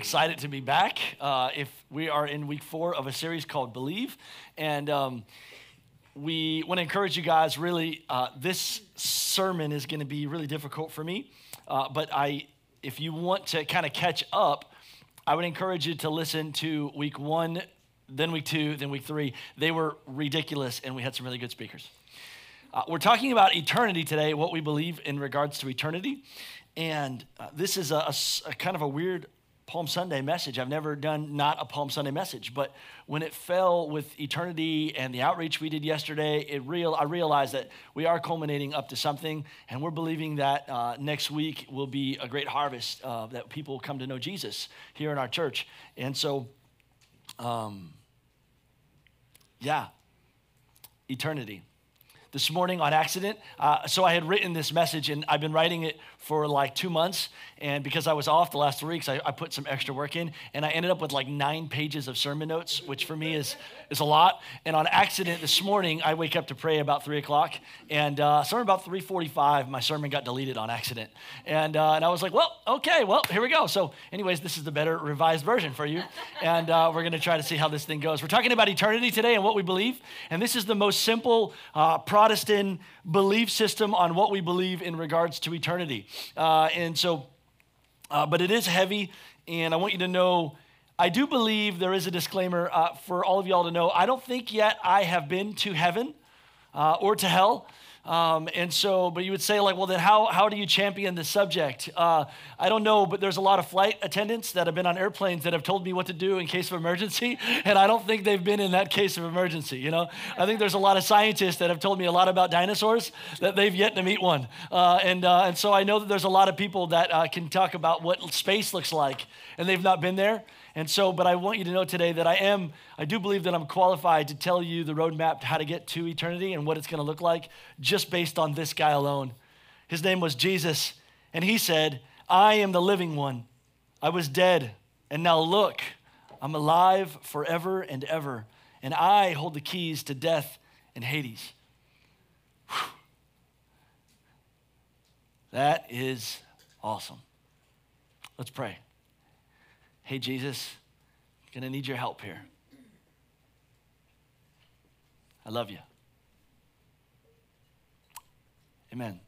excited to be back. Uh, if we are in week four of a series called Believe, and um, we want to encourage you guys. Really, uh, this sermon is going to be really difficult for me, uh, but I, if you want to kind of catch up, I would encourage you to listen to week one, then week two, then week three. They were ridiculous, and we had some really good speakers. Uh, we're talking about eternity today, what we believe in regards to eternity. And uh, this is a, a, a, kind of a weird Palm Sunday message. I've never done not a Palm Sunday message, but when it fell with eternity and the outreach we did yesterday, it real I realized that we are culminating up to something, and we're believing that uh, next week will be a great harvest uh, that people come to know Jesus here in our church. And so, um, yeah, eternity this morning on accident. Uh, so I had written this message and I've been writing it for like two months. And because I was off the last three weeks, I, I, put some extra work in and I ended up with like nine pages of sermon notes, which for me is, is a lot. And on accident this morning, I wake up to pray about three o'clock and uh, somewhere about 3.45, my sermon got deleted on accident. And, uh, and I was like, well, okay, well, here we go. So anyways, this is the better revised version for you. And uh, we're going to try to see how this thing goes. We're talking about eternity today and what we believe. And this is the most simple uh, Protestant belief system on what we believe in regards to eternity. Uh, and so, uh, but it is heavy, and I want you to know. I do believe there is a disclaimer uh, for all of y'all to know. I don't think yet I have been to heaven uh, or to hell. Um, and so, but you would say, like, well, then how, how do you champion the subject? Uh, I don't know, but there's a lot of flight attendants that have been on airplanes that have told me what to do in case of emergency, and I don't think they've been in that case of emergency, you know? I think there's a lot of scientists that have told me a lot about dinosaurs that they've yet to meet one. Uh, and, uh, and so I know that there's a lot of people that uh, can talk about what space looks like, and they've not been there. And so, but I want you to know today that I am, I do believe that I'm qualified to tell you the roadmap to how to get to eternity and what it's going to look like just based on this guy alone. His name was Jesus, and he said, I am the living one. I was dead, and now look, I'm alive forever and ever, and I hold the keys to death and Hades. Whew. That is awesome. Let's pray hey, Jesus, I'm going to need your help here. I love you. Amen.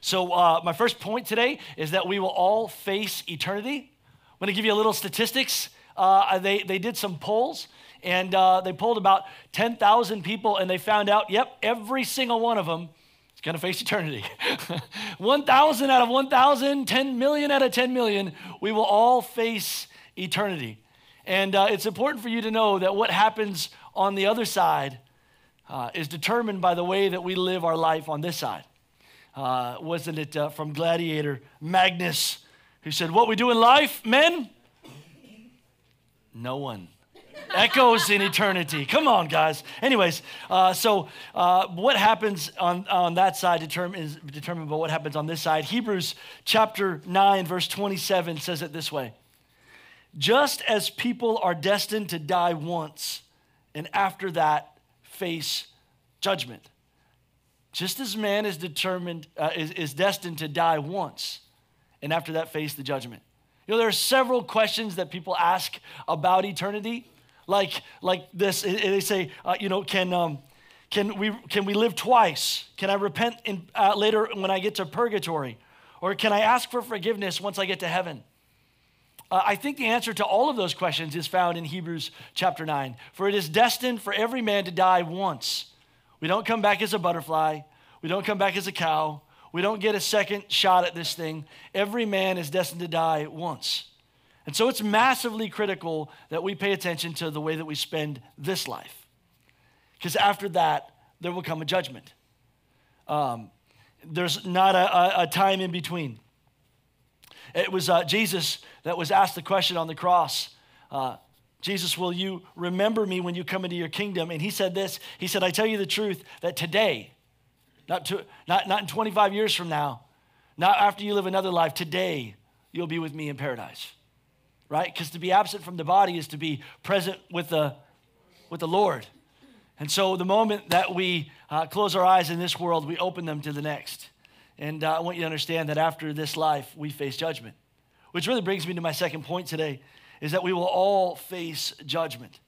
So, uh, my first point today is that we will all face eternity. I'm going to give you a little statistics. Uh, they, they did some polls and uh, they polled about 10,000 people and they found out, yep, every single one of them is going to face eternity. 1,000 out of 1,000, 10 million out of 10 million, we will all face eternity. And uh, it's important for you to know that what happens on the other side uh, is determined by the way that we live our life on this side. Uh, wasn't it uh, from Gladiator Maximus who said, What we do in life, men? No one echoes in eternity. Come on, guys. Anyways, uh, so uh, what happens on, on that side determine, is determined by what happens on this side. Hebrews chapter 9, verse 27 says it this way Just as people are destined to die once, and after that face judgment. Just as man is determined, uh, is, is destined to die once, and after that face the judgment. You know, there are several questions that people ask about eternity like like this. They say, uh, you know, can um, can we can we live twice? Can I repent in, uh, later when I get to purgatory, or can I ask for forgiveness once I get to heaven? Uh, I think the answer to all of those questions is found in Hebrews chapter 9. For it is destined for every man to die once. We don't come back as a butterfly, we don't come back as a cow, we don't get a second shot at this thing. Every man is destined to die once. And so it's massively critical that we pay attention to the way that we spend this life. Because after that, there will come a judgment. Um, there's not a, a, a, time in between. It was uh, Jesus that was asked the question on the cross uh, Jesus, will you remember me when you come into your kingdom? And he said this He said, I tell you the truth that today, not, to, not, not in 25 years from now, not after you live another life, today you'll be with me in paradise right? Because to be absent from the body is to be present with the, with the Lord. And so the moment that we uh, close our eyes in this world, we open them to the next. And uh, I want you to understand that after this life, we face judgment. Which really brings me to my second point today is that we will all face judgment.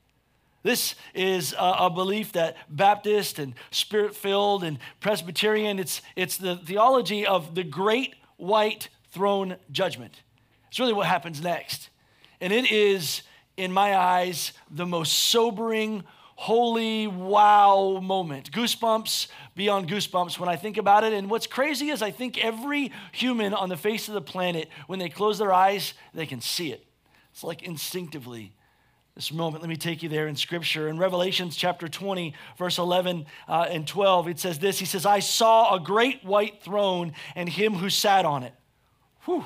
This is a, a belief that Baptist and Spirit filled and Presbyterian, it's, it's the theology of the great white throne judgment. It's really what happens next. And it is, in my eyes, the most sobering, holy wow moment. Goosebumps beyond goosebumps when I think about it. And what's crazy is I think every human on the face of the planet, when they close their eyes, they can see it. It's like instinctively this moment. Let me take you there in Scripture. In Revelations chapter 20, verse 11 uh, and 12, it says this He says, I saw a great white throne and him who sat on it. Whew.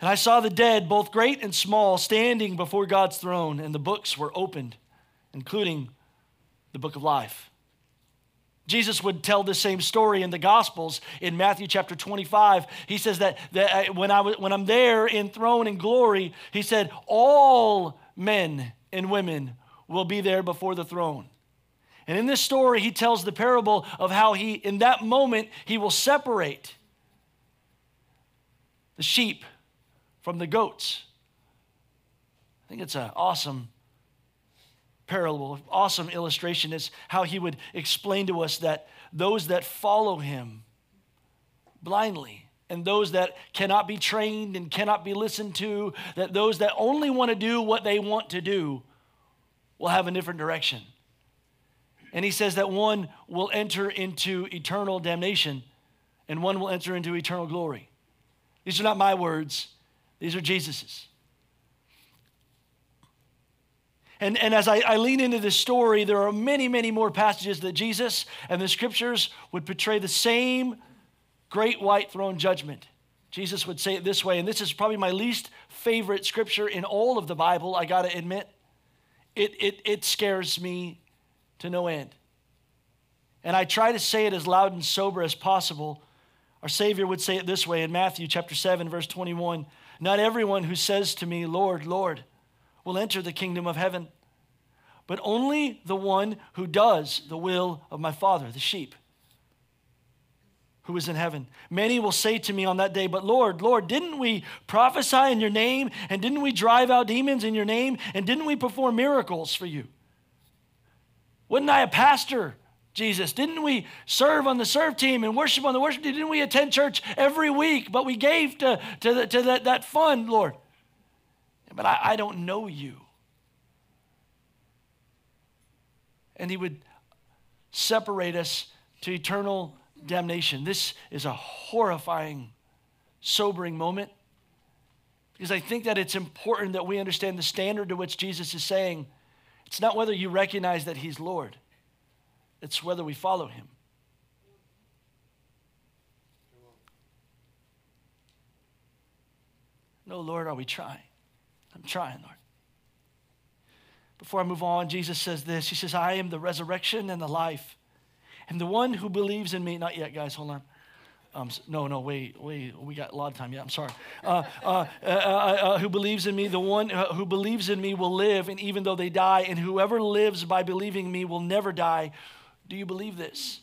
And I saw the dead, both great and small, standing before God's throne, and the books were opened, including the book of life. Jesus would tell the same story in the Gospels in Matthew chapter 25. He says that, that uh, when, I, when I'm there in throne and glory, he said, all men and women will be there before the throne. And in this story, he tells the parable of how he, in that moment, he will separate the sheep from the goats. I think it's an awesome parable, awesome illustration is how he would explain to us that those that follow him blindly and those that cannot be trained and cannot be listened to, that those that only want to do what they want to do will have a different direction. And he says that one will enter into eternal damnation and one will enter into eternal glory. These are not my words, these are Jesus's. And, and as I, I lean into this story, there are many, many more passages that Jesus and the scriptures would portray the same great white throne judgment. Jesus would say it this way, and this is probably my least favorite scripture in all of the Bible, I gotta admit. It, it, it scares me to no end. And I try to say it as loud and sober as possible. Our Savior would say it this way in Matthew chapter 7, verse 21 Not everyone who says to me, Lord, Lord, will enter the kingdom of heaven, but only the one who does the will of my Father, the sheep who is in heaven. Many will say to me on that day, But Lord, Lord, didn't we prophesy in your name? And didn't we drive out demons in your name? And didn't we perform miracles for you? Wasn't I a pastor, Jesus? Didn't we serve on the serve team and worship on the worship team? Didn't we attend church every week? But we gave to, to, the, to that, that fund, Lord but I, I don't know you. And he would separate us to eternal damnation. This is a horrifying, sobering moment because I think that it's important that we understand the standard to which Jesus is saying it's not whether you recognize that he's Lord, it's whether we follow him. No, Lord, are we trying? I'm trying, Lord. Before I move on, Jesus says this He says, I am the resurrection and the life. And the one who believes in me, not yet, guys, hold on. Um, no, no, wait, wait, we got a lot of time. Yeah, I'm sorry. Uh, uh, uh, uh, uh who believes in me, the one uh, who believes in me will live, and even though they die, and whoever lives by believing me will never die. Do you believe this?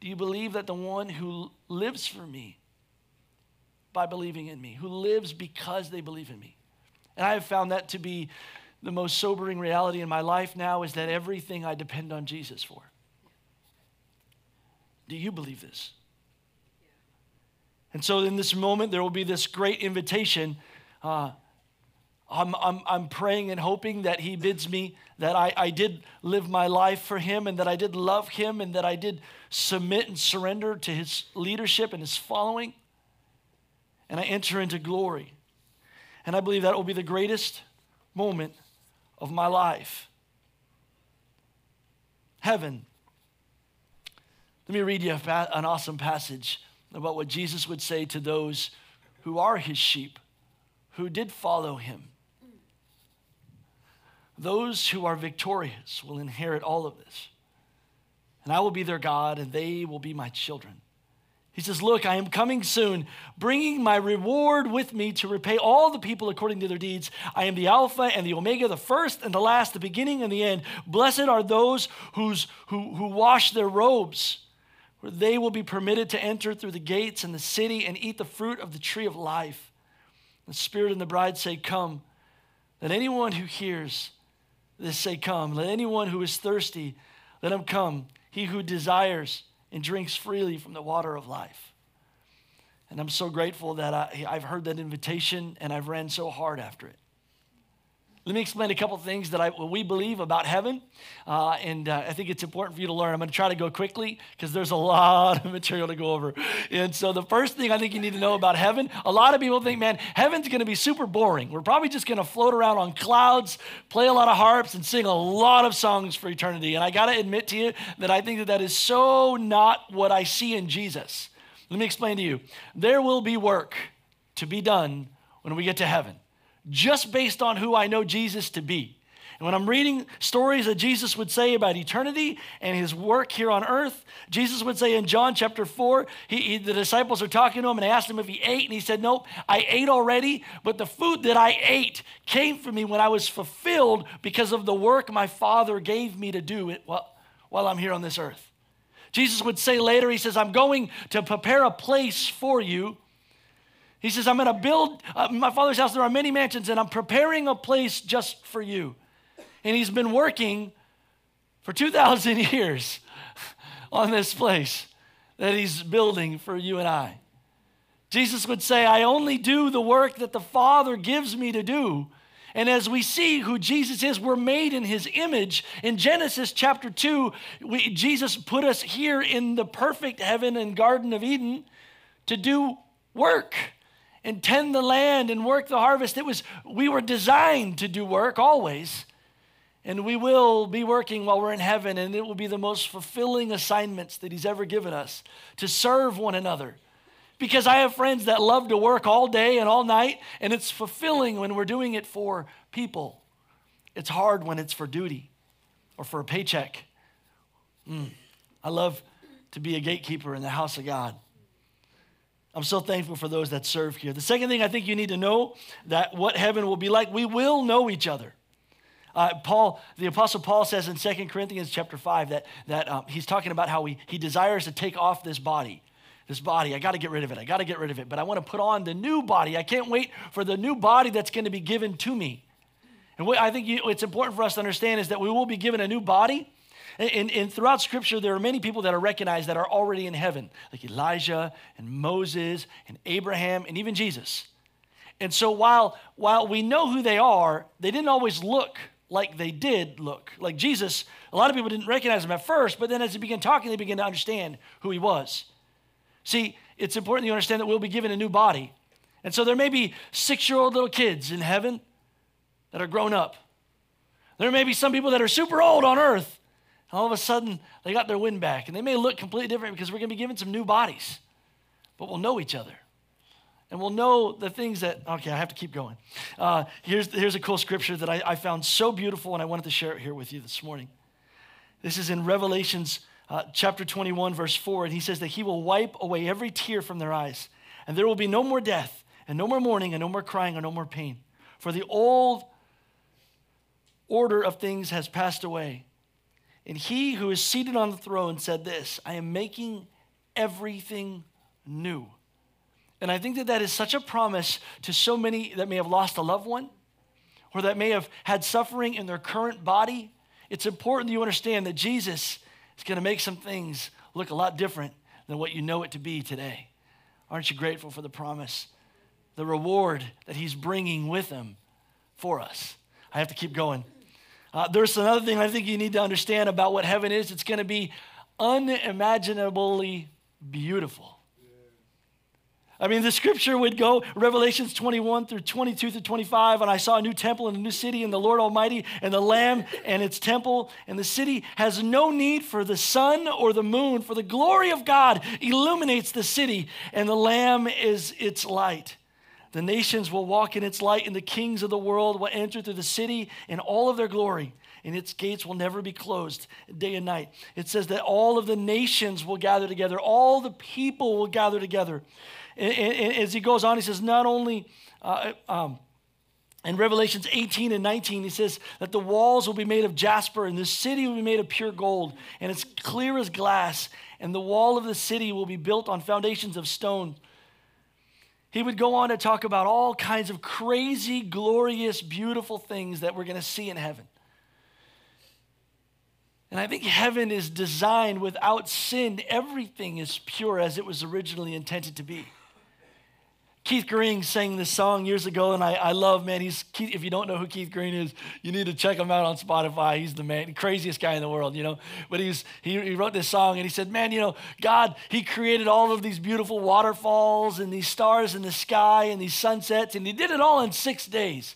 Do you believe that the one who lives for me by believing in me, who lives because they believe in me, and I have found that to be the most sobering reality in my life now is that everything I depend on Jesus for. Do you believe this? And so, in this moment, there will be this great invitation. Uh, I'm, I'm, I'm praying and hoping that He bids me that I, I did live my life for Him and that I did love Him and that I did submit and surrender to His leadership and His following. And I enter into glory. And I believe that will be the greatest moment of my life. Heaven. Let me read you an awesome passage about what Jesus would say to those who are his sheep, who did follow him. Those who are victorious will inherit all of this. And I will be their God, and they will be my children. He says, Look, I am coming soon, bringing my reward with me to repay all the people according to their deeds. I am the Alpha and the Omega, the first and the last, the beginning and the end. Blessed are those whose, who, who wash their robes, where they will be permitted to enter through the gates in the city and eat the fruit of the tree of life. The Spirit and the bride say, Come. Let anyone who hears this say, Come. Let anyone who is thirsty, let him come. He who desires and drinks freely from the water of life. And I'm so grateful that I, I've heard that invitation and I've ran so hard after it. Let me explain a couple things that I, we believe about heaven, uh, and uh, I think it's important for you to learn. I'm going to try to go quickly because there's a lot of material to go over. And so, the first thing I think you need to know about heaven a lot of people think, man, heaven's going to be super boring. We're probably just going to float around on clouds, play a lot of harps, and sing a lot of songs for eternity. And I got to admit to you that I think that that is so not what I see in Jesus. Let me explain to you there will be work to be done when we get to heaven just based on who I know Jesus to be. And when I'm reading stories that Jesus would say about eternity and his work here on earth, Jesus would say in John chapter 4, he, he, the disciples are talking to him and asked him if he ate, and he said, Nope, I ate already, but the food that I ate came from me when I was fulfilled because of the work my Father gave me to do while, while I'm here on this earth. Jesus would say later, He says, I'm going to prepare a place for you he says, I'm going to build uh, my father's house. There are many mansions, and I'm preparing a place just for you. And he's been working for 2,000 years on this place that he's building for you and I. Jesus would say, I only do the work that the Father gives me to do. And as we see who Jesus is, we're made in his image. In Genesis chapter 2, we, Jesus put us here in the perfect heaven and Garden of Eden to do work and tend the land and work the harvest. It was we were designed to do work always. And we will be working while we're in heaven, and it will be the most fulfilling assignments that He's ever given us to serve one another. Because I have friends that love to work all day and all night, and it's fulfilling when we're doing it for people. It's hard when it's for duty or for a paycheck. Mm. I love to be a gatekeeper in the house of God. I'm so thankful for those that serve here. The second thing I think you need to know that what heaven will be like, we will know each other. Uh, Paul, the Apostle Paul says in 2 Corinthians chapter 5 that, that um, he's talking about how he, he desires to take off this body. This body, I got to get rid of it. I got to get rid of it. But I want to put on the new body. I can't wait for the new body that's going to be given to me. And what I think you, it's important for us to understand is that we will be given a new body and, and, throughout Scripture, there are many people that are recognized that are already in heaven, like Elijah and Moses and Abraham and even Jesus. And so while, while we know who they are, they didn't always look like they did look. Like Jesus, a lot of people didn't recognize him at first, but then as he began talking, they began to understand who he was. See, it's important you understand that we'll be given a new body. And so there may be six year old little kids in heaven that are grown up. There may be some people that are super old on earth all of a sudden, they got their wind back. And they may look completely different because we're going to be given some new bodies, but we'll know each other. And we'll know the things that, okay, I have to keep going. Uh, here's, here's a cool scripture that I, I, found so beautiful, and I wanted to share it here with you this morning. This is in Revelations uh, chapter 21, verse 4, and he says that he will wipe away every tear from their eyes, and there will be no more death, and no more mourning, and no more crying, and no more pain. For the old order of things has passed away. And he who is seated on the throne said this I am making everything new. And I think that that is such a promise to so many that may have lost a loved one or that may have had suffering in their current body. It's important that you understand that Jesus is going to make some things look a lot different than what you know it to be today. Aren't you grateful for the promise, the reward that he's bringing with him for us? I have to keep going. Uh, there's another thing I think you need to understand about what heaven is it's going to be unimaginably beautiful. I mean, the scripture would go, Revelations 21 through 22 through 25, and I saw a new temple and a new city, and the Lord Almighty, and the Lamb and its temple. And the city has no need for the sun or the moon, for the glory of God illuminates the city, and the Lamb is its light. The nations will walk in its light, and the kings of the world will enter through the city in all of their glory, and its gates will never be closed day and night. It says that all of the nations will gather together, all the people will gather together. And, and, and as he goes on, he says, not only uh, um, In Revelations 18 and 19, he says that the walls will be made of jasper and the city will be made of pure gold and it's clear as glass and the wall of the city will be built on foundations of stone. He would go on to talk about all kinds of crazy, glorious, beautiful things that we're going to see in heaven. And I think heaven is designed without sin. Everything is pure as it was originally intended to be. Keith Green sang this song years ago, and I, I love, man, he's, Keith, if you don't know who Keith Green is, you need to check him out on Spotify. He's the man, craziest guy in the world, you know. But he's, he, he wrote this song, and he said, man, you know, God, he created all of these beautiful waterfalls and these stars in the sky and these sunsets, and he did it all in six days.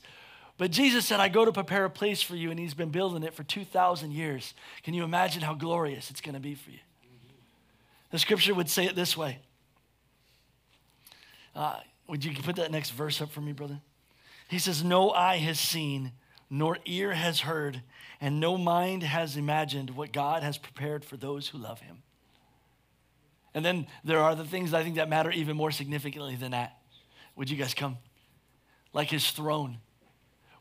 But Jesus said, I go to prepare a place for you, and he's been building it for 2,000 years. Can you imagine how glorious it's going to be for you? The scripture would say it this way. Uh, would you put that next verse up for me, brother? He says, No eye has seen, nor ear has heard, and no mind has imagined what God has prepared for those who love him. And then there are the things I think that matter even more significantly than that. Would you guys come? Like his throne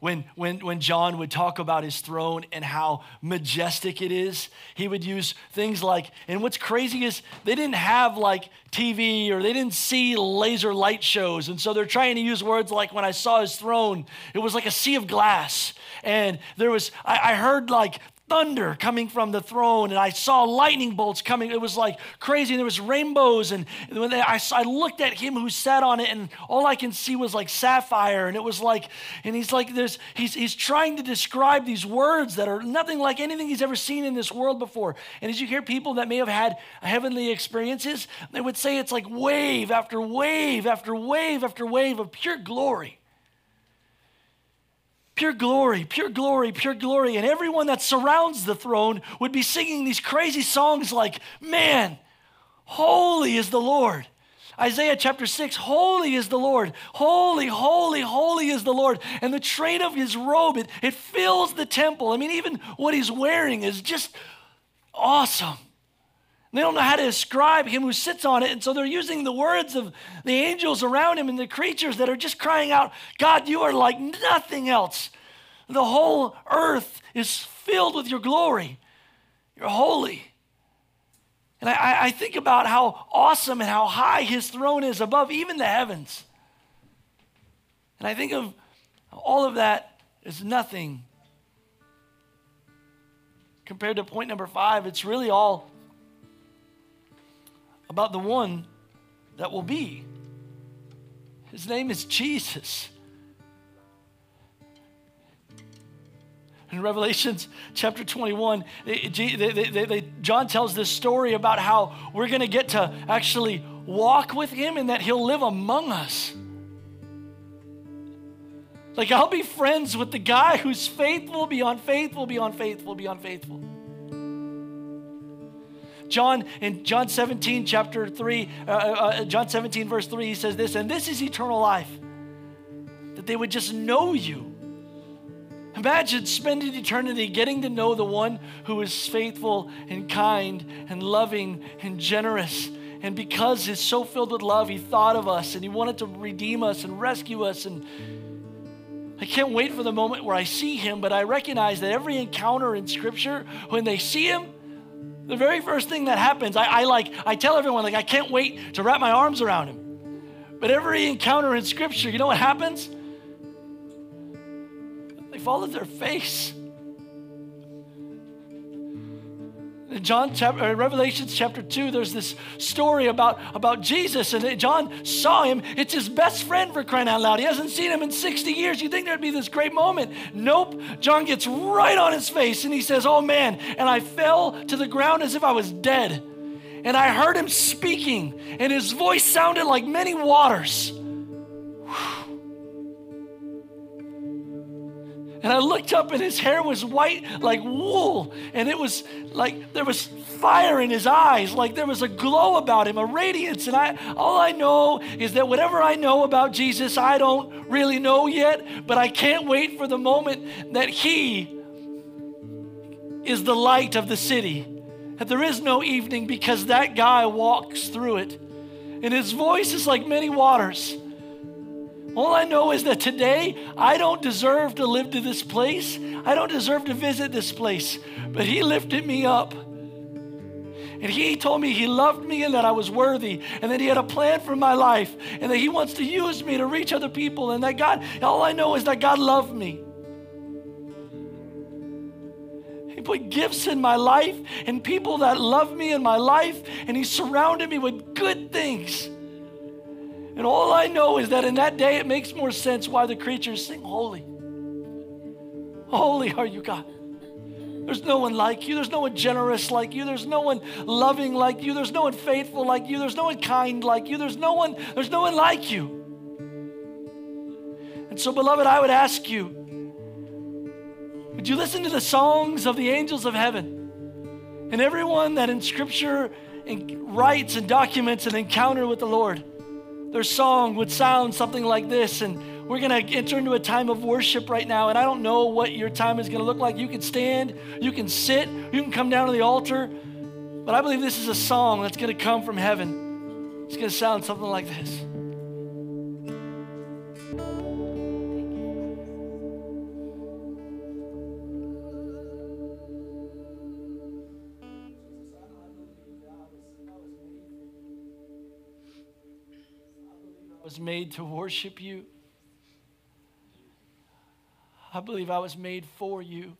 when, when, when John would talk about his throne and how majestic it is, he would use things like, and what's crazy is they didn't have like TV or they didn't see laser light shows. And so they're trying to use words like, when I saw his throne, it was like a sea of glass. And there was, I, I heard like thunder coming from the throne and I saw lightning bolts coming. It was like crazy. And there was rainbows. And when they, I, I looked at him who sat on it and all I can see was like sapphire. And it was like, and he's like, there's, he's, he's trying to describe these words that are nothing like anything he's ever seen in this world before. And as you hear people that may have had heavenly experiences, they would say it's like wave after wave after wave after wave of pure glory pure glory, pure glory, pure glory. And everyone that surrounds the throne would be singing these crazy songs like, Man, holy is the Lord. Isaiah chapter 6, holy is the Lord. Holy, holy, holy is the Lord. And the train of his robe, it, it fills the temple. I mean, even what he's wearing is just awesome. They don't know how to describe him who sits on it. And so they're using the words of the angels around him and the creatures that are just crying out, God, you are like nothing else. The whole earth is filled with your glory. You're holy. And I, I think about how awesome and how high his throne is above even the heavens. And I think of all of that is nothing compared to point number five. It's really all about the one that will be. His name is Jesus. In Revelations chapter 21, they, they, they, John tells this story about how we're going to get to actually walk with him and that he'll live among us. Like, I'll be friends with the guy who's faithful beyond faithful, beyond faithful, beyond faithful. John in John 17, chapter 3, uh, uh, uh, John 17, verse 3, he says this, and this is eternal life, that they would just know you. Imagine spending eternity getting to know the one who is faithful and kind and loving and generous. And because he's so filled with love, he thought of us and he wanted to redeem us and rescue us. And I can't wait for the moment where I see him, but I recognize that every encounter in Scripture, when they see him, the very first thing that happens, I, I like, I tell everyone, like, I can't wait to wrap my arms around him. But every encounter in Scripture, you know what happens? They fall to their face. John chapter, uh, Revelations chapter 2, there's this story about, about Jesus, and John saw him. It's his best friend for crying out loud. He hasn't seen him in 60 years. You think there'd be this great moment. Nope. John gets right on his face and he says, Oh man. And I fell to the ground as if I was dead. And I heard him speaking, and his voice sounded like many waters. And I looked up and his hair was white like wool. And it was like there was fire in his eyes, like there was a glow about him, a radiance. And I all I know is that whatever I know about Jesus, I don't really know yet, but I can't wait for the moment that he is the light of the city. That there is no evening because that guy walks through it. And his voice is like many waters. All I know is that today I don't deserve to live to this place. I don't deserve to visit this place. But He lifted me up. And He told me He loved me and that I was worthy and that He had a plan for my life and that He wants to use me to reach other people and that God, all I know is that God loved me. He put gifts in my life and people that love me in my life and He surrounded me with good things. And all I know is that in that day it makes more sense why the creatures sing, Holy. Holy are you, God. There's no one like you. There's no one generous like you. There's no one loving like you. There's no one faithful like you. There's no one kind like you. There's no one, there's no one like you. And so, beloved, I would ask you would you listen to the songs of the angels of heaven and everyone that in Scripture writes and documents an encounter with the Lord? Their song would sound something like this. And we're going to enter into a time of worship right now. And I don't know what your time is going to look like. You can stand, you can sit, you can come down to the altar. But I believe this is a song that's going to come from heaven. It's going to sound something like this. Was made to worship you. I believe I was made for you.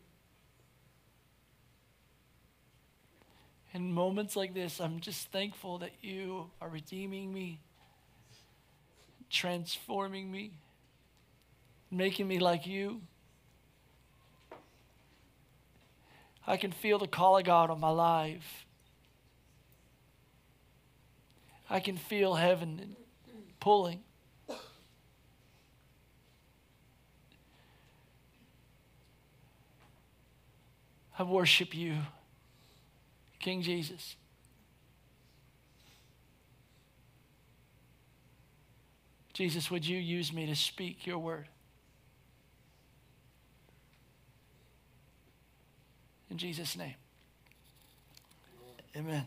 In moments like this, I'm just thankful that you are redeeming me, transforming me, making me like you. I can feel the call of God on my life. I can feel heaven pulling. I worship you, King Jesus. Jesus, would you use me to speak your word? In Jesus' name. Amen.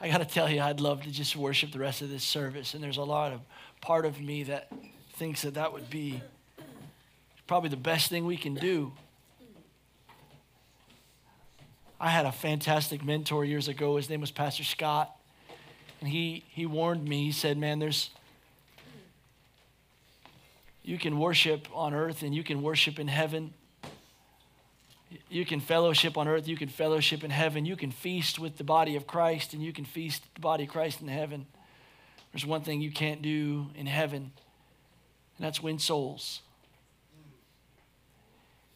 I got to tell you, I'd love to just worship the rest of this service. And there's a lot of part of me that thinks that that would be probably the best thing we can do. I had a fantastic mentor years ago. His name was Pastor Scott. And he, he warned me, he said, Man, there's, you can worship on earth and you can worship in heaven. You can fellowship on earth, you can fellowship in heaven. You can feast with the body of Christ and you can feast the body of Christ in heaven. There's one thing you can't do in heaven, and that's win souls.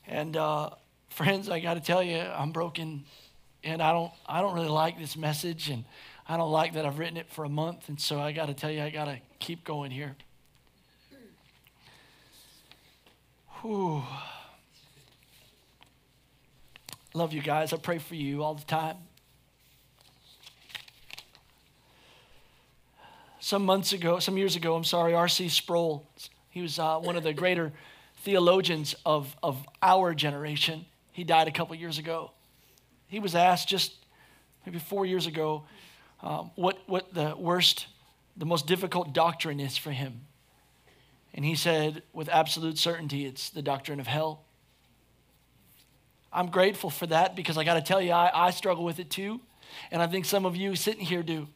And uh, friends, I got to tell you, I'm broken, and I don't, I don't really like this message, and I don't like that I've written it for a month, and so I got to tell you, I got to keep going here. Whew. Love you guys. I pray for you all the time. Some months ago, some years ago, I'm sorry, R.C. Sproul, he was uh, one of the greater theologians of, of our generation. He died a couple years ago. He was asked just maybe four years ago um, what, what the worst, the most difficult doctrine is for him. And he said, with absolute certainty, it's the doctrine of hell. I'm grateful for that because I got to tell you, I, I struggle with it too. And I think some of you sitting here do.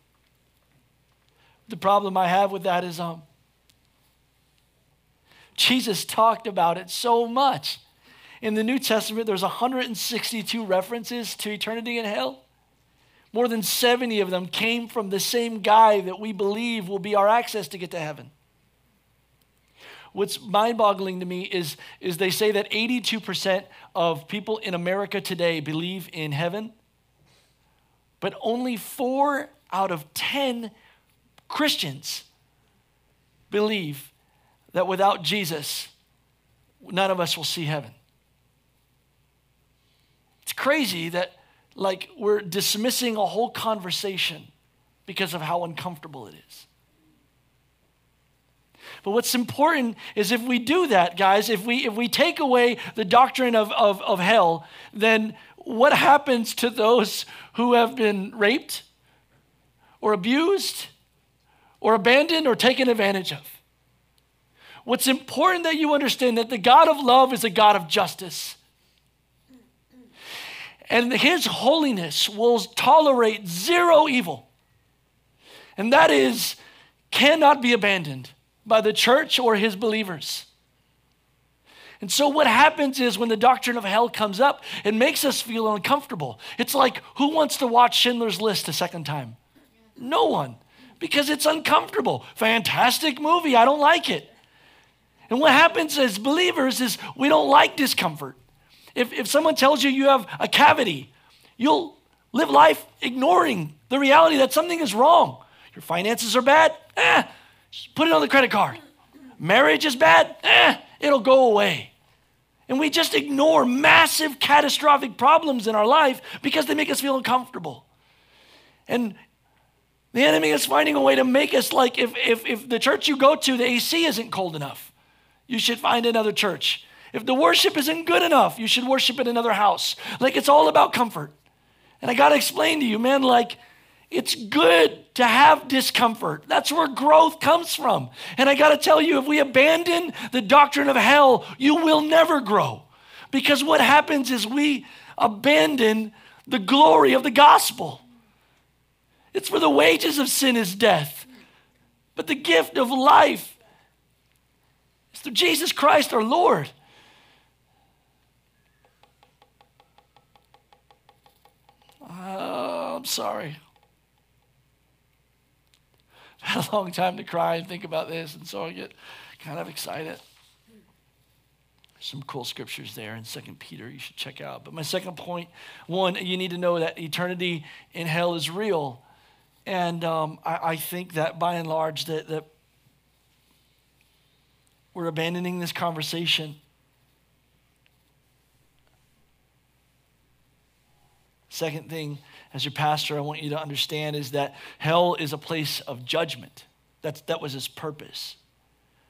The problem I have with that is um, Jesus talked about it so much. In the New Testament, there's 162 references to eternity in hell. More than 70 of them came from the same guy that we believe will be our access to get to heaven. What's mind boggling to me is, is they say that 82% of people in America today believe in heaven, but only four out of 10 Christians believe that without Jesus, none of us will see heaven. It's crazy that, like, we're dismissing a whole conversation because of how uncomfortable it is. But what's important is if we do that, guys, if we if we take away the doctrine of, of, of hell, then what happens to those who have been raped or abused or abandoned or taken advantage of. What's important that you understand that the God of love is a God of justice. And his holiness will tolerate zero evil. And that is cannot be abandoned by the church or his believers. And so, what happens is when the doctrine of hell comes up, it makes us feel uncomfortable. It's like, who wants to watch Schindler's List a second time? No one, because it's uncomfortable. Fantastic movie, I don't like it. And what happens as believers is we don't like discomfort. If, if someone tells you you have a cavity, you'll live life ignoring the reality that something is wrong. Your finances are bad, eh, put it on the credit card. Marriage is bad, eh, it'll go away. And we just ignore massive catastrophic problems in our life because they make us feel uncomfortable. And the enemy is finding a way to make us like if, if, if the church you go to, the AC isn't cold enough, you should find another church. If the worship isn't good enough, you should worship in another house. Like it's all about comfort. And I got to explain to you, man, like it's good to have discomfort. That's where growth comes from. And I got to tell you, if we abandon the doctrine of hell, you will never grow. Because what happens is we abandon the glory of the gospel. It's for the wages of sin is death, but the gift of life is through Jesus Christ our Lord. Uh, I'm sorry had a long time to cry and think about this, and so I get kind of excited. Some cool scriptures there in Second Peter you should check out. But my second point one, you need to know that eternity in hell is real. And um, I, I, think that by and large that, that we're abandoning this conversation. Second thing, as your pastor, I want you to understand is that hell is a place of judgment. That's, that was his purpose.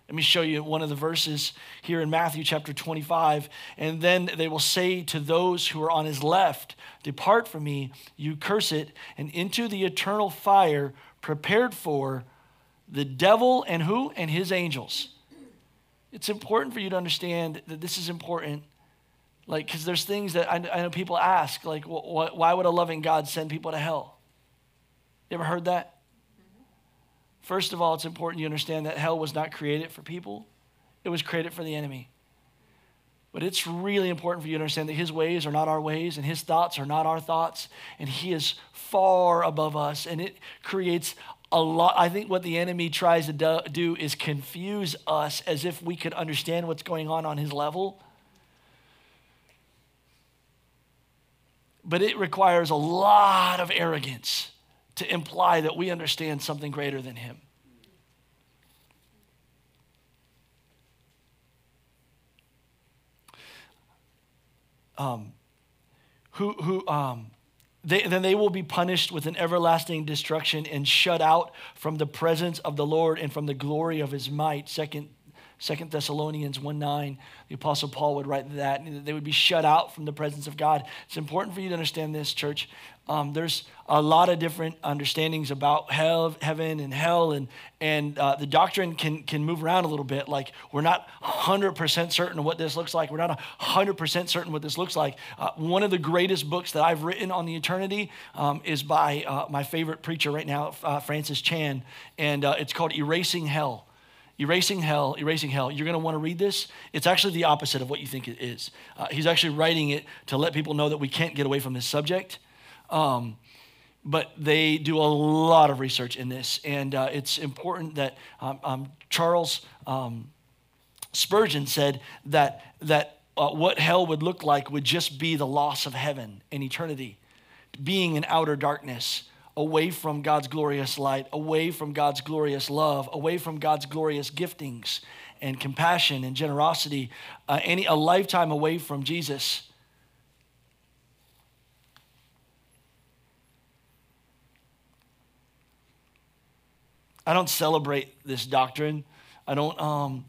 Let me show you one of the verses here in Matthew chapter 25. And then they will say to those who are on his left, Depart from me, you curse it, and into the eternal fire prepared for the devil and who? And his angels. It's important for you to understand that this is important like, because there's things that I, I, know people ask, like, wh- why would a loving God send people to hell? You ever heard that? First of all, it's important you understand that hell was not created for people, it was created for the enemy. But it's really important for you to understand that his ways are not our ways, and his thoughts are not our thoughts, and he is far above us. And it creates a lot. I think what the enemy tries to do is confuse us as if we could understand what's going on on his level But it requires a lot of arrogance to imply that we understand something greater than Him. Um, who, who, um, they, then they will be punished with an everlasting destruction and shut out from the presence of the Lord and from the glory of his might. Second Second Thessalonians 1 9, the Apostle Paul would write that. They would be shut out from the presence of God. It's important for you to understand this, church. Um, there's a lot of different understandings about hell, heaven, and hell, and, and uh, the doctrine can, can move around a little bit. Like, we're not 100% certain of what this looks like. We're not 100% certain what this looks like. Uh, one of the greatest books that I've written on the eternity um, is by uh, my favorite preacher right now, uh, Francis Chan, and uh, it's called Erasing Hell. Erasing Hell, Erasing Hell. You're going to want to read this. It's actually the opposite of what you think it is. Uh, he's actually writing it to let people know that we can't get away from this subject. Um, but they do a lot of research in this. And uh, it's important that um, um, Charles um, Spurgeon said that, that uh, what hell would look like would just be the loss of heaven and eternity, being in outer darkness away from God's glorious light, away from God's glorious love, away from God's glorious giftings and compassion and generosity, uh, any, a lifetime away from Jesus. I don't celebrate this doctrine. I don't, um,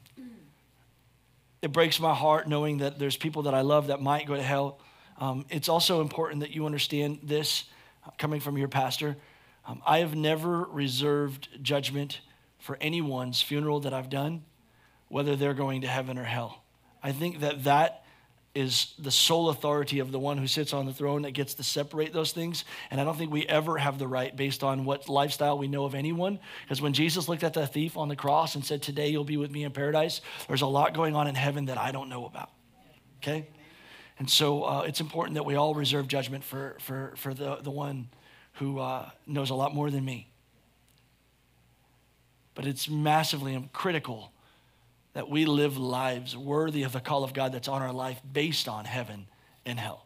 it breaks my heart knowing that there's people that I love that might go to hell. Um, it's also important that you understand this coming from your pastor. Um, I have never reserved judgment for anyone's funeral that I've done, whether they're going to heaven or hell. I think that that is the sole authority of the one who sits on the throne that gets to separate those things. And I don't think we ever have the right based on what lifestyle we know of anyone. Because when Jesus looked at the thief on the cross and said, Today you'll be with me in paradise, there's a lot going on in heaven that I don't know about. Okay? And so uh, it's important that we all reserve judgment for, for, for the, the one who uh, knows a lot more than me. But it's massively critical that we live lives worthy of the call of God that's on our life based on heaven and hell.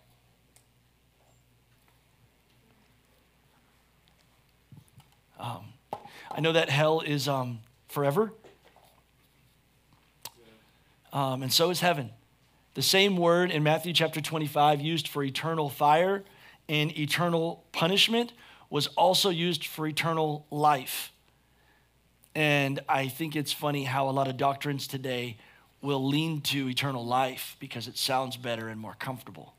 Um, I know that hell is um, forever, um, and so is heaven. The same word in Matthew chapter 25 used for eternal fire and eternal punishment was also used for eternal life. And I think it's funny how a lot of doctrines today will lean to eternal life because it sounds better and more comfortable.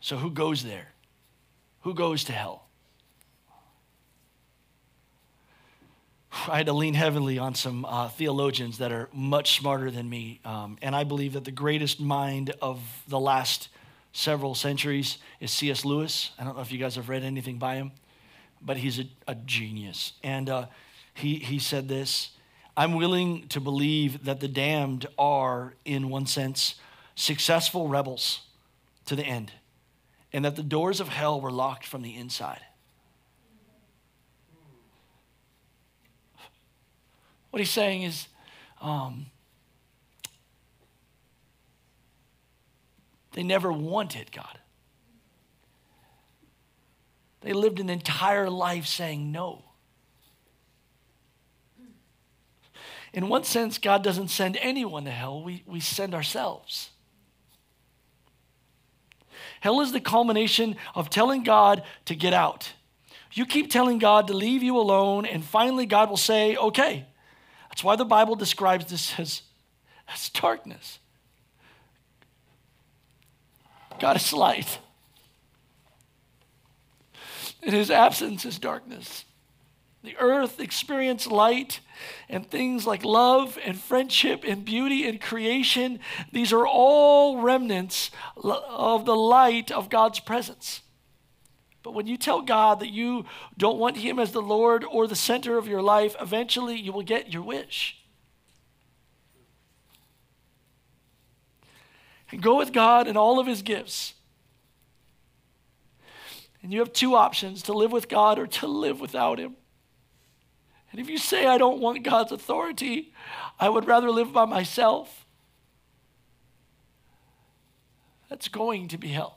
So, who goes there? Who goes to hell? I had to lean heavily on some uh, theologians that are much smarter than me. Um, and I believe that the greatest mind of the last several centuries is C.S. Lewis. I don't know if you guys have read anything by him but he's a, a genius. And uh, he, he said this I'm willing to believe that the damned are, in one sense, successful rebels to the end, and that the doors of hell were locked from the inside. What he's saying is, um, they never wanted God. They lived an entire life saying no. In one sense, God doesn't send anyone to hell, we, we send ourselves. Hell is the culmination of telling God to get out. You keep telling God to leave you alone, and finally, God will say, okay. That's why the Bible describes this as, as darkness. God is light. In his absence is darkness. The earth experienced light and things like love and friendship and beauty and creation. These are all remnants of the light of God's presence. But when you tell God that you don't want Him as the Lord or the center of your life, eventually you will get your wish. And go with God and all of His gifts and you have two options to live with God or to live without Him. And if you say, I don't want God's authority, I would rather live by myself, that's going to be hell.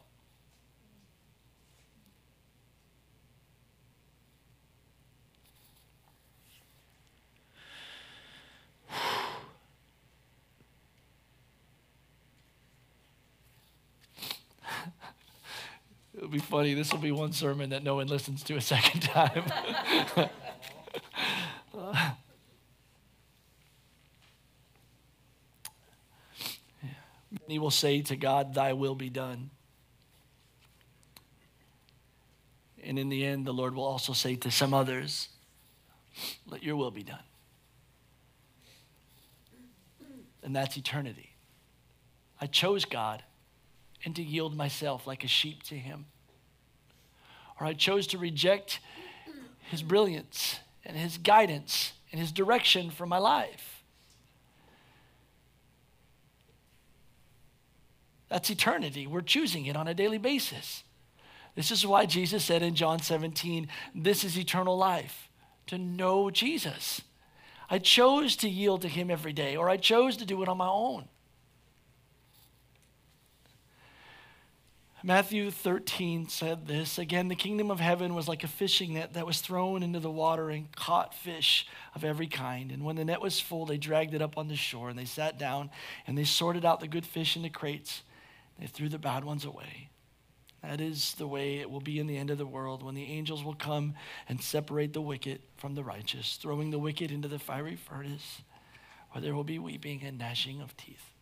It'll be funny. This will be one sermon that no one listens to a second time. Many will say to God, Thy will be done. And in the end, the Lord will also say to some others, Let your will be done. And that's eternity. I chose God and to yield myself like a sheep to Him. Or I chose to reject His brilliance and His guidance and His direction for my life. That's eternity. We're choosing it on a daily basis. This is why Jesus said in John 17, This is eternal life, to know Jesus. I chose to yield to Him every day, or I chose to do it on my own. Matthew 13 said this again, the kingdom of heaven was like a fishing net that was thrown into the water and caught fish of every kind. And when the net was full, they dragged it up on the shore and they sat down and they sorted out the good fish into crates. They threw the bad ones away. That is the way it will be in the end of the world when the angels will come and separate the wicked from the righteous, throwing the wicked into the fiery furnace, where there will be weeping and gnashing of teeth.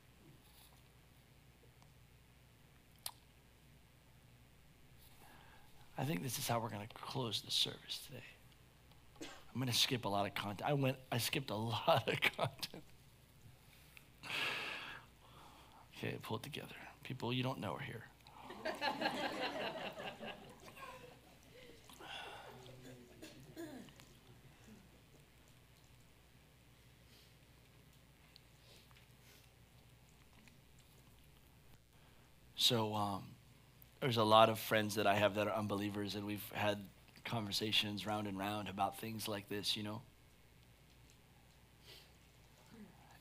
I think this is how we're going to close the service today. I'm going to skip a lot of content. I went, I skipped a lot of content. Okay, pull it together. People you don't know are here. So um, there's a lot of friends that I have that are unbelievers, and we've had conversations round and round about things like this, you know.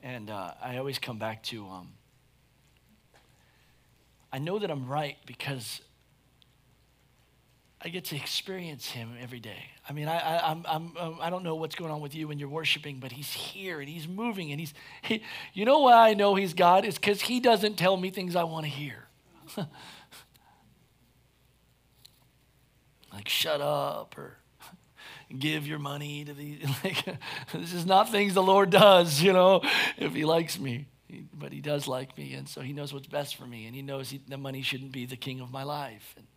And uh, I always come back to um, I know that I'm right because I get to experience him every day. I mean, I, I, I'm, I'm, um, I don't know what's going on with you when you're worshiping, but he's here and he's moving and he's, he, you know why I know he's God? Is because he doesn't tell me things I want to hear. like, shut up or give your money to the, like, this is not things the Lord does, you know, if he likes me. But he does like me, and so he knows what's best for me, and he knows he, the money shouldn't be the king of my life. And,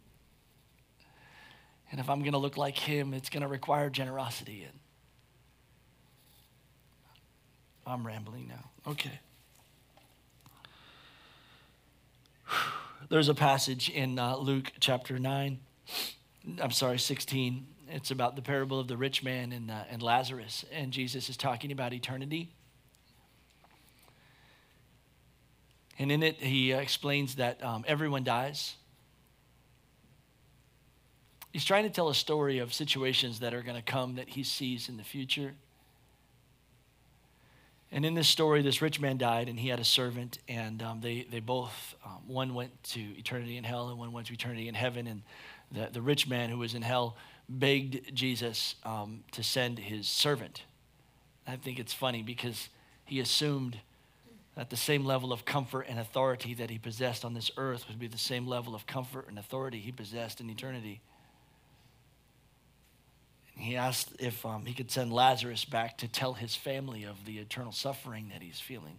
and if I'm going to look like him, it's going to require generosity. And I'm rambling now. Okay. There's a passage in uh, Luke chapter 9. I'm sorry, 16. It's about the parable of the rich man and, uh, and Lazarus. And Jesus is talking about eternity. And in it, he explains that um, everyone dies. He's trying to tell a story of situations that are going to come that he sees in the future. And in this story, this rich man died, and he had a servant, and um, they, they both, um, one went to eternity in hell, and one went to eternity in heaven. And the, the rich man who was in hell begged Jesus um, to send his servant. I think it's funny because he assumed that the same level of comfort and authority that he possessed on this earth would be the same level of comfort and authority he possessed in eternity. And he asked if um, he could send Lazarus back to tell his family of the eternal suffering that he's feeling.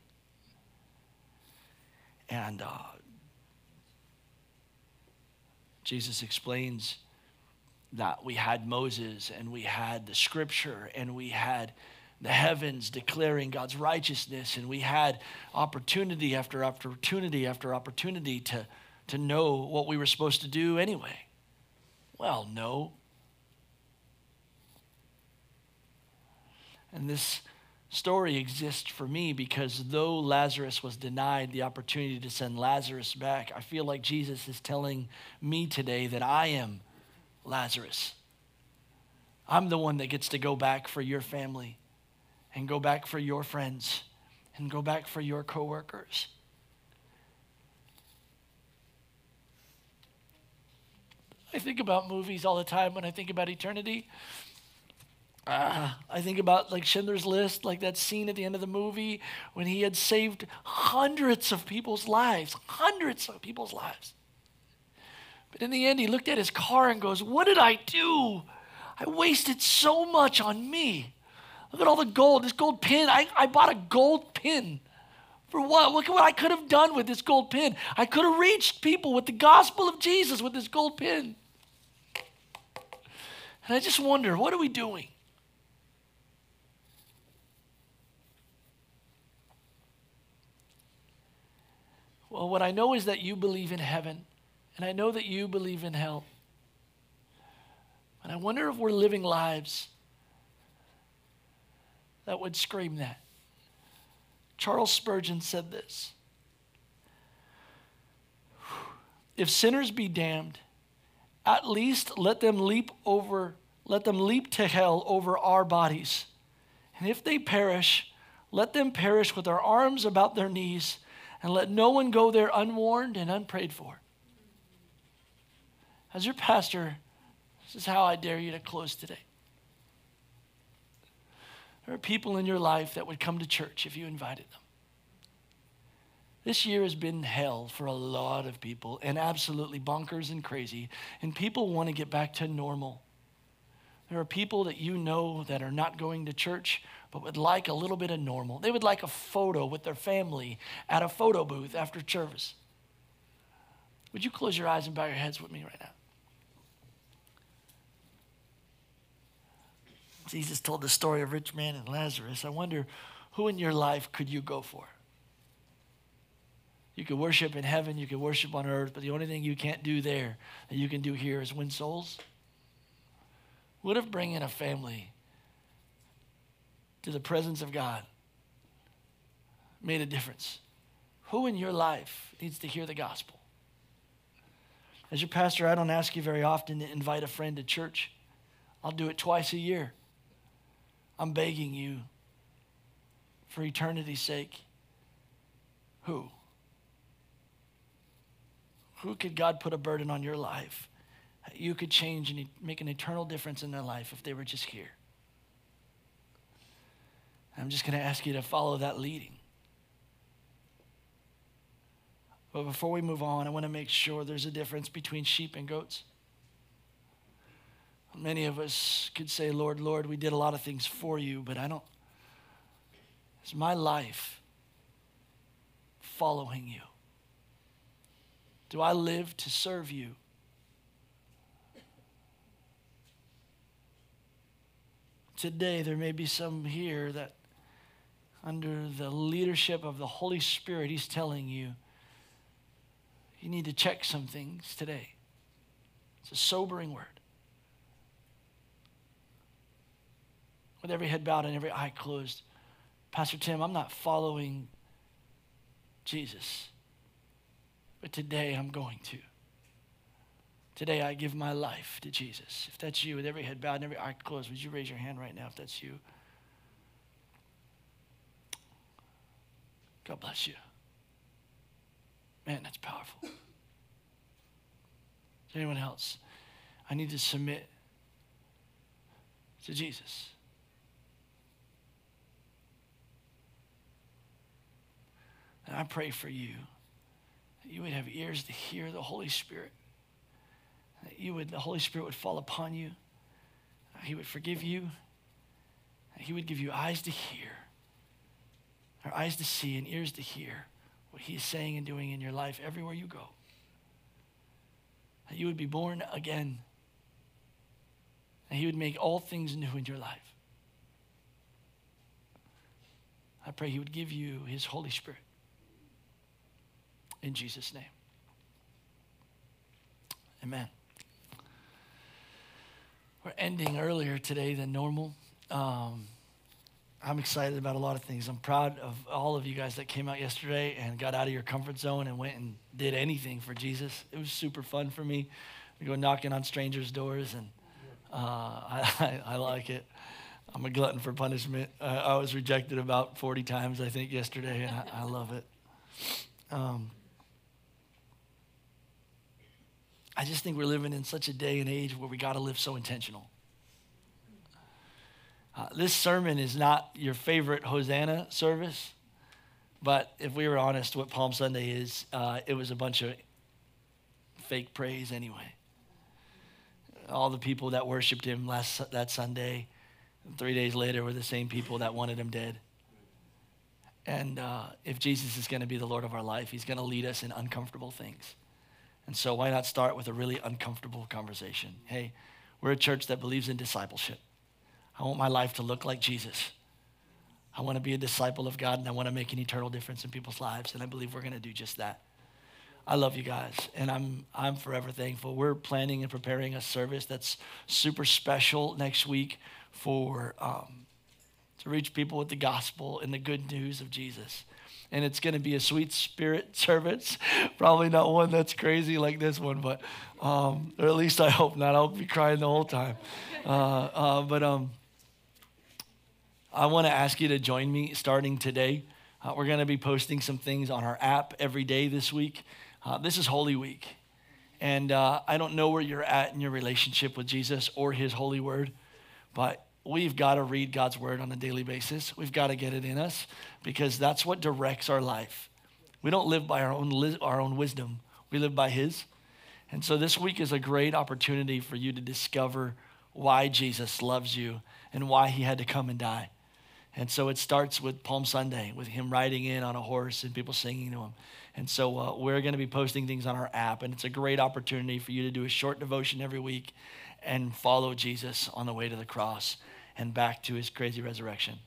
And uh, Jesus explains that we had Moses and we had the scripture and we had the heavens declaring God's righteousness, and we had opportunity after opportunity after opportunity to, to know what we were supposed to do anyway. Well, no. And this story exists for me because though Lazarus was denied the opportunity to send Lazarus back, I feel like Jesus is telling me today that I am Lazarus. I'm the one that gets to go back for your family and go back for your friends and go back for your coworkers. I think about movies all the time when I think about eternity. Uh, I think about like Schindler's List, like that scene at the end of the movie when he had saved hundreds of people's lives, hundreds of people's lives. But in the end, he looked at his car and goes, What did I do? I wasted so much on me. Look at all the gold. This gold pin. I, I bought a gold pin. For what? Look at what I could have done with this gold pin. I could have reached people with the gospel of Jesus with this gold pin. And I just wonder, what are we doing? Well, what I know is that you believe in heaven, and I know that you believe in hell. And I wonder if we're living lives that would scream that. Charles Spurgeon said this If sinners be damned, at least let them leap over, let them leap to hell over our bodies. And if they perish, let them perish with their arms about their knees, and let no one go there unwarned and unprayed for. As your pastor, this is how I dare you to close today. There are people in your life that would come to church if you invited them. This year has been hell for a lot of people and absolutely bonkers and crazy, and people want to get back to normal. There are people that you know that are not going to church but would like a little bit of normal. They would like a photo with their family at a photo booth after service. Would you close your eyes and bow your heads with me right now? Jesus told the story of rich man and Lazarus. I wonder who in your life could you go for? You could worship in heaven, you could worship on earth, but the only thing you can't do there that you can do here is win souls. What if bringing a family to the presence of God made a difference? Who in your life needs to hear the gospel? As your pastor, I don't ask you very often to invite a friend to church. I'll do it twice a year. I'm begging you for eternity's sake. Who? Who could God put a burden on your life? You could change and make an eternal difference in their life if they were just here. I'm just going to ask you to follow that leading. But before we move on, I want to make sure there's a difference between sheep and goats. Many of us could say, Lord, Lord, we did a lot of things for you, but I don't. Is my life following you? Do I live to serve you? Today, there may be some here that, under the leadership of the Holy Spirit, He's telling you, you need to check some things today. It's a sobering word. With every head bowed and every eye closed, Pastor Tim, I'm not following Jesus. But today I'm going to. Today I give my life to Jesus. If that's you, with every head bowed and every eye closed, would you raise your hand right now if that's you? God bless you. Man, that's powerful. Is anyone else? I need to submit to Jesus. And I pray for you that you would have ears to hear the Holy Spirit. That you would, the Holy Spirit would fall upon you. He would forgive you. He would give you eyes to hear, or eyes to see, and ears to hear what He is saying and doing in your life everywhere you go. That you would be born again. And He would make all things new in your life. I pray He would give you His Holy Spirit in Jesus' name. Amen. We're ending earlier today than normal. Um, I'm excited about a lot of things. I'm proud of all of you guys that came out yesterday and got out of your comfort zone and went and did anything for Jesus. It was super fun for me to go knocking on strangers' doors, and uh, I, I, like it. I'm a glutton for punishment. Uh, I was rejected about 40 times, I think, yesterday, and I, I love it. Um, I just think we're living in such a day and age where we got to live so intentional. Uh, this sermon is not your favorite Hosanna service, but if we were honest, what Palm Sunday is, uh, it was a bunch of fake praise anyway. All the people that worshiped him last that Sunday, three days later, were the same people that wanted him dead. And uh, if Jesus is going to be the Lord of our life, he's going to lead us in uncomfortable things. And so, why not start with a really uncomfortable conversation? Hey, we're a church that believes in discipleship. I want my life to look like Jesus. I want to be a disciple of God and I want to make an eternal difference in people's lives. And I believe we're going to do just that. I love you guys, and I'm I'm forever thankful. We're planning and preparing a service that's super special next week for um, to reach people with the gospel and the good news of Jesus and it's going to be a sweet spirit service. Probably not one that's crazy like this one, but um, or at least I hope not. I'll be crying the whole time. Uh, uh, but um, I want to ask you to join me starting today. Uh, we're going to be posting some things on our app every day this week. Uh, this is Holy Week. And uh, I don't know where you're at in your relationship with Jesus or His holy word, but we've got to read God's word on a daily basis. We've got to get it in us because that's what directs our life. We don't live by our own, li- our own wisdom, we live by His. And so this week is a great opportunity for you to discover why Jesus loves you and why He had to come and die. And so it starts with Palm Sunday, with Him riding in on a horse and people singing to Him. And so uh, we're going to be posting things on our app, and it's a great opportunity for you to do a short devotion every week and follow Jesus on the way to the cross and back to his crazy resurrection.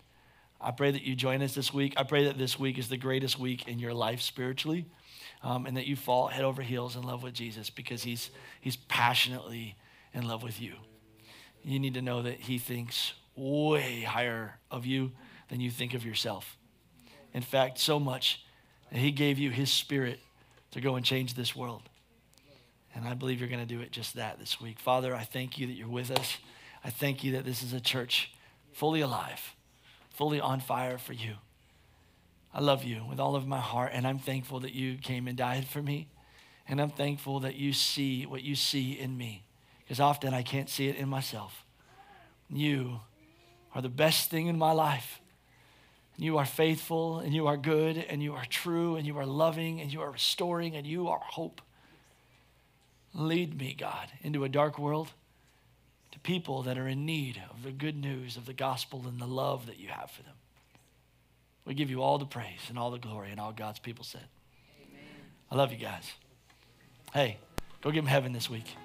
I pray that you join us this week. I pray that this week is the greatest week in your life spiritually um, and that you fall head over heels in love with Jesus because he's, he's passionately in love with you. You need to know that he thinks way higher of you than you think of yourself. In fact, so much that he gave you his spirit to go and change this world. And I believe you're going to do it just that this week. Father, I thank you that you're with us. I thank you that this is a church fully alive, fully on fire for you. I love you with all of my heart, and I'm thankful that you came and died for me. And I'm thankful that you see what you see in me, because often I can't see it in myself. You are the best thing in my life. You are faithful, and you are good, and you are true, and you are loving, and you are restoring, and you are hope. Lead me, God, into a dark world to people that are in need of the good news of the gospel and the love that you have for them. We give you all the praise and all the glory, and all God's people said. Amen. I love you guys. Hey, go give them heaven this week.